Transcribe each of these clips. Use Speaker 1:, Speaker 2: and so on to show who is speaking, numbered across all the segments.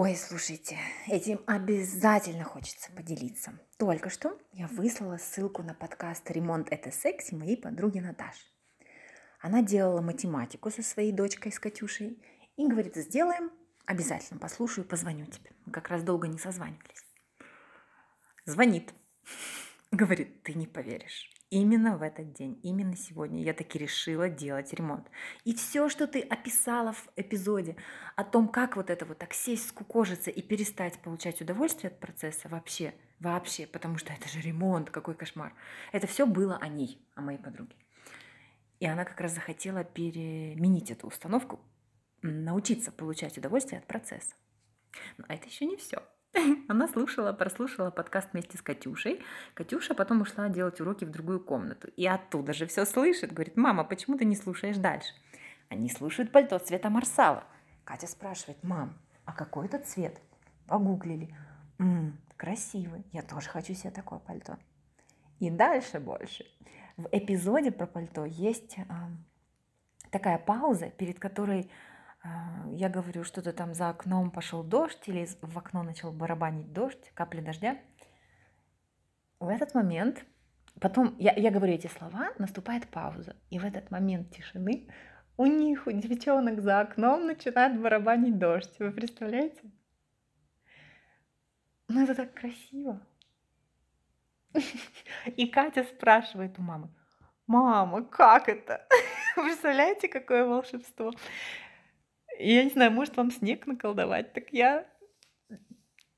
Speaker 1: Ой, слушайте, этим обязательно хочется поделиться. Только что я выслала ссылку на подкаст «Ремонт – это секси» моей подруги Наташи. Она делала математику со своей дочкой, с Катюшей, и говорит, сделаем, обязательно послушаю, позвоню тебе. Мы как раз долго не созванивались. Звонит. Говорит, ты не поверишь. Именно в этот день, именно сегодня я таки решила делать ремонт. И все, что ты описала в эпизоде о том, как вот это вот так сесть, скукожиться и перестать получать удовольствие от процесса вообще, вообще, потому что это же ремонт, какой кошмар. Это все было о ней, о моей подруге. И она как раз захотела переменить эту установку, научиться получать удовольствие от процесса. Но это еще не все. Она слушала, прослушала подкаст вместе с Катюшей. Катюша потом ушла делать уроки в другую комнату. И оттуда же все слышит. Говорит, мама, почему ты не слушаешь дальше? Они слушают пальто цвета Марсала. Катя спрашивает, мам, а какой это цвет? Погуглили. М-м, красивый. Я тоже хочу себе такое пальто. И дальше больше. В эпизоде про пальто есть э, такая пауза, перед которой я говорю, что-то там за окном пошел дождь или в окно начал барабанить дождь, капли дождя. В этот момент, потом я, я говорю эти слова, наступает пауза. И в этот момент тишины у них, у девчонок за окном начинает барабанить дождь. Вы представляете? Ну это так красиво. И Катя спрашивает у мамы, мама, как это? Представляете, какое волшебство? Я не знаю, может вам снег наколдовать, так я,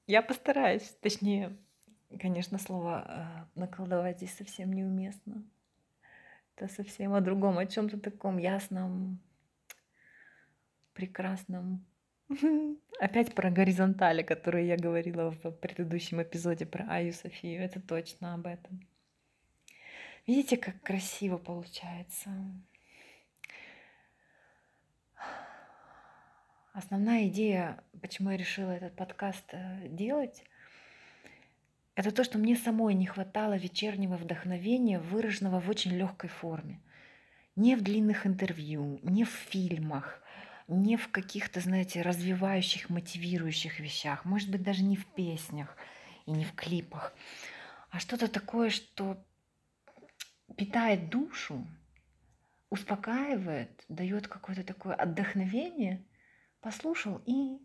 Speaker 1: я постараюсь. Точнее, конечно, слово э, наколдовать здесь совсем неуместно. Это совсем о другом, о чем-то таком ясном, прекрасном. Опять про горизонтали, которые я говорила в предыдущем эпизоде про Аю Софию. Это точно об этом. Видите, как красиво получается. Основная идея, почему я решила этот подкаст э, делать, это то, что мне самой не хватало вечернего вдохновения, выраженного в очень легкой форме. Не в длинных интервью, не в фильмах, не в каких-то, знаете, развивающих, мотивирующих вещах, может быть, даже не в песнях и не в клипах, а что-то такое, что питает душу, успокаивает, дает какое-то такое отдохновение – послушал, и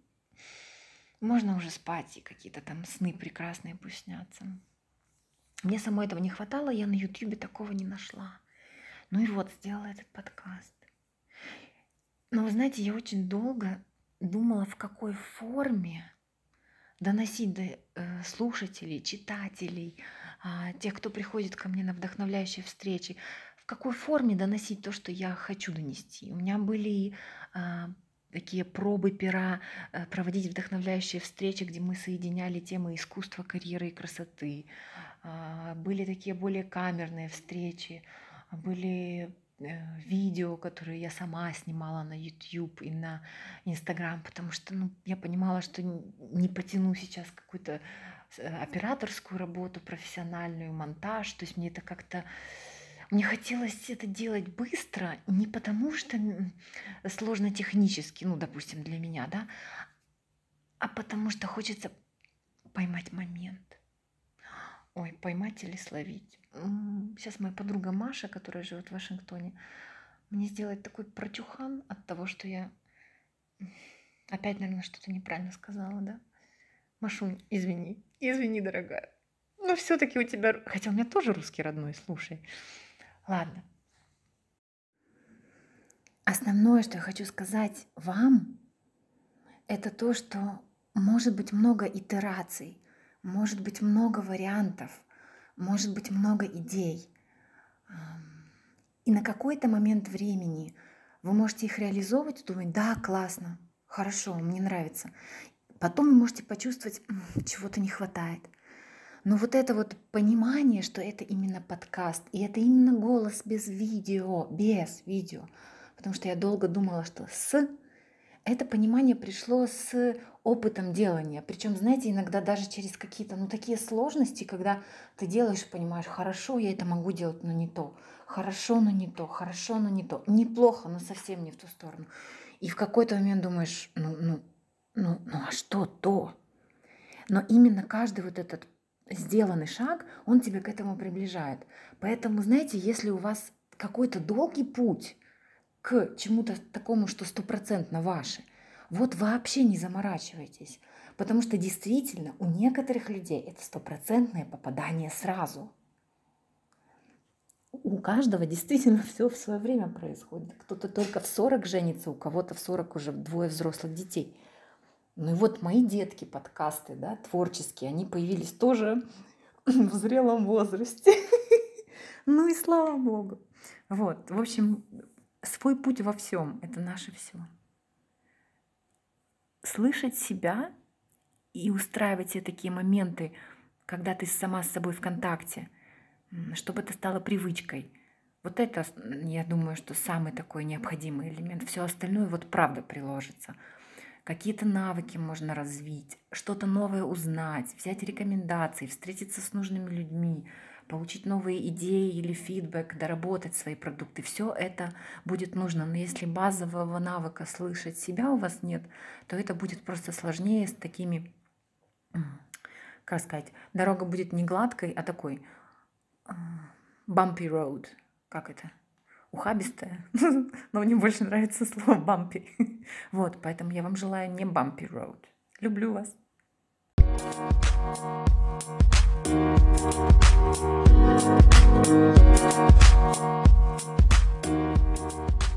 Speaker 1: можно уже спать, и какие-то там сны прекрасные пусть снятся. Мне самой этого не хватало, я на Ютьюбе такого не нашла. Ну и вот, сделала этот подкаст. Но вы знаете, я очень долго думала, в какой форме доносить до э, слушателей, читателей, э, тех, кто приходит ко мне на вдохновляющие встречи, в какой форме доносить то, что я хочу донести. У меня были э, такие пробы пера, э, проводить вдохновляющие встречи, где мы соединяли темы искусства, карьеры и красоты. А, были такие более камерные встречи, были э, видео, которые я сама снимала на YouTube и на Instagram, потому что ну, я понимала, что не потяну сейчас какую-то э, операторскую работу, профессиональную монтаж, то есть мне это как-то мне хотелось это делать быстро, не потому что сложно технически, ну, допустим, для меня, да, а потому что хочется поймать момент. Ой, поймать или словить. Сейчас моя подруга Маша, которая живет в Вашингтоне, мне сделает такой протюхан от того, что я опять, наверное, что-то неправильно сказала, да? Машунь, извини, извини, дорогая. Но все-таки у тебя, хотя у меня тоже русский родной, слушай. Ладно. Основное, что я хочу сказать вам, это то, что может быть много итераций, может быть много вариантов, может быть много идей. И на какой-то момент времени вы можете их реализовывать и думать, да, классно, хорошо, мне нравится. Потом вы можете почувствовать, чего-то не хватает. Но вот это вот понимание, что это именно подкаст, и это именно голос без видео, без видео, потому что я долго думала, что с это понимание пришло с опытом делания. Причем, знаете, иногда даже через какие-то, ну, такие сложности, когда ты делаешь, понимаешь, хорошо, я это могу делать, но не то. Хорошо, но не то. Хорошо, но не то. Неплохо, но совсем не в ту сторону. И в какой-то момент думаешь, ну, ну, Ну, ну а что то? Но именно каждый вот этот сделанный шаг, он тебя к этому приближает. Поэтому, знаете, если у вас какой-то долгий путь к чему-то такому, что стопроцентно ваше, вот вообще не заморачивайтесь. Потому что действительно у некоторых людей это стопроцентное попадание сразу. У каждого действительно все в свое время происходит. Кто-то только в 40 женится, у кого-то в 40 уже двое взрослых детей. Ну и вот мои детки, подкасты, да, творческие, они появились тоже в зрелом возрасте. Ну и слава богу. Вот, в общем, свой путь во всем – это наше все. Слышать себя и устраивать себе такие моменты, когда ты сама с собой в контакте, чтобы это стало привычкой. Вот это, я думаю, что самый такой необходимый элемент. Все остальное вот правда приложится – какие-то навыки можно развить, что-то новое узнать, взять рекомендации, встретиться с нужными людьми, получить новые идеи или фидбэк, доработать свои продукты. Все это будет нужно. Но если базового навыка слышать себя у вас нет, то это будет просто сложнее с такими, как сказать, дорога будет не гладкой, а такой а, bumpy road. Как это? Ухабистая, но мне больше нравится слово бампи. Вот, поэтому я вам желаю не бампи road. Люблю вас. Thank you.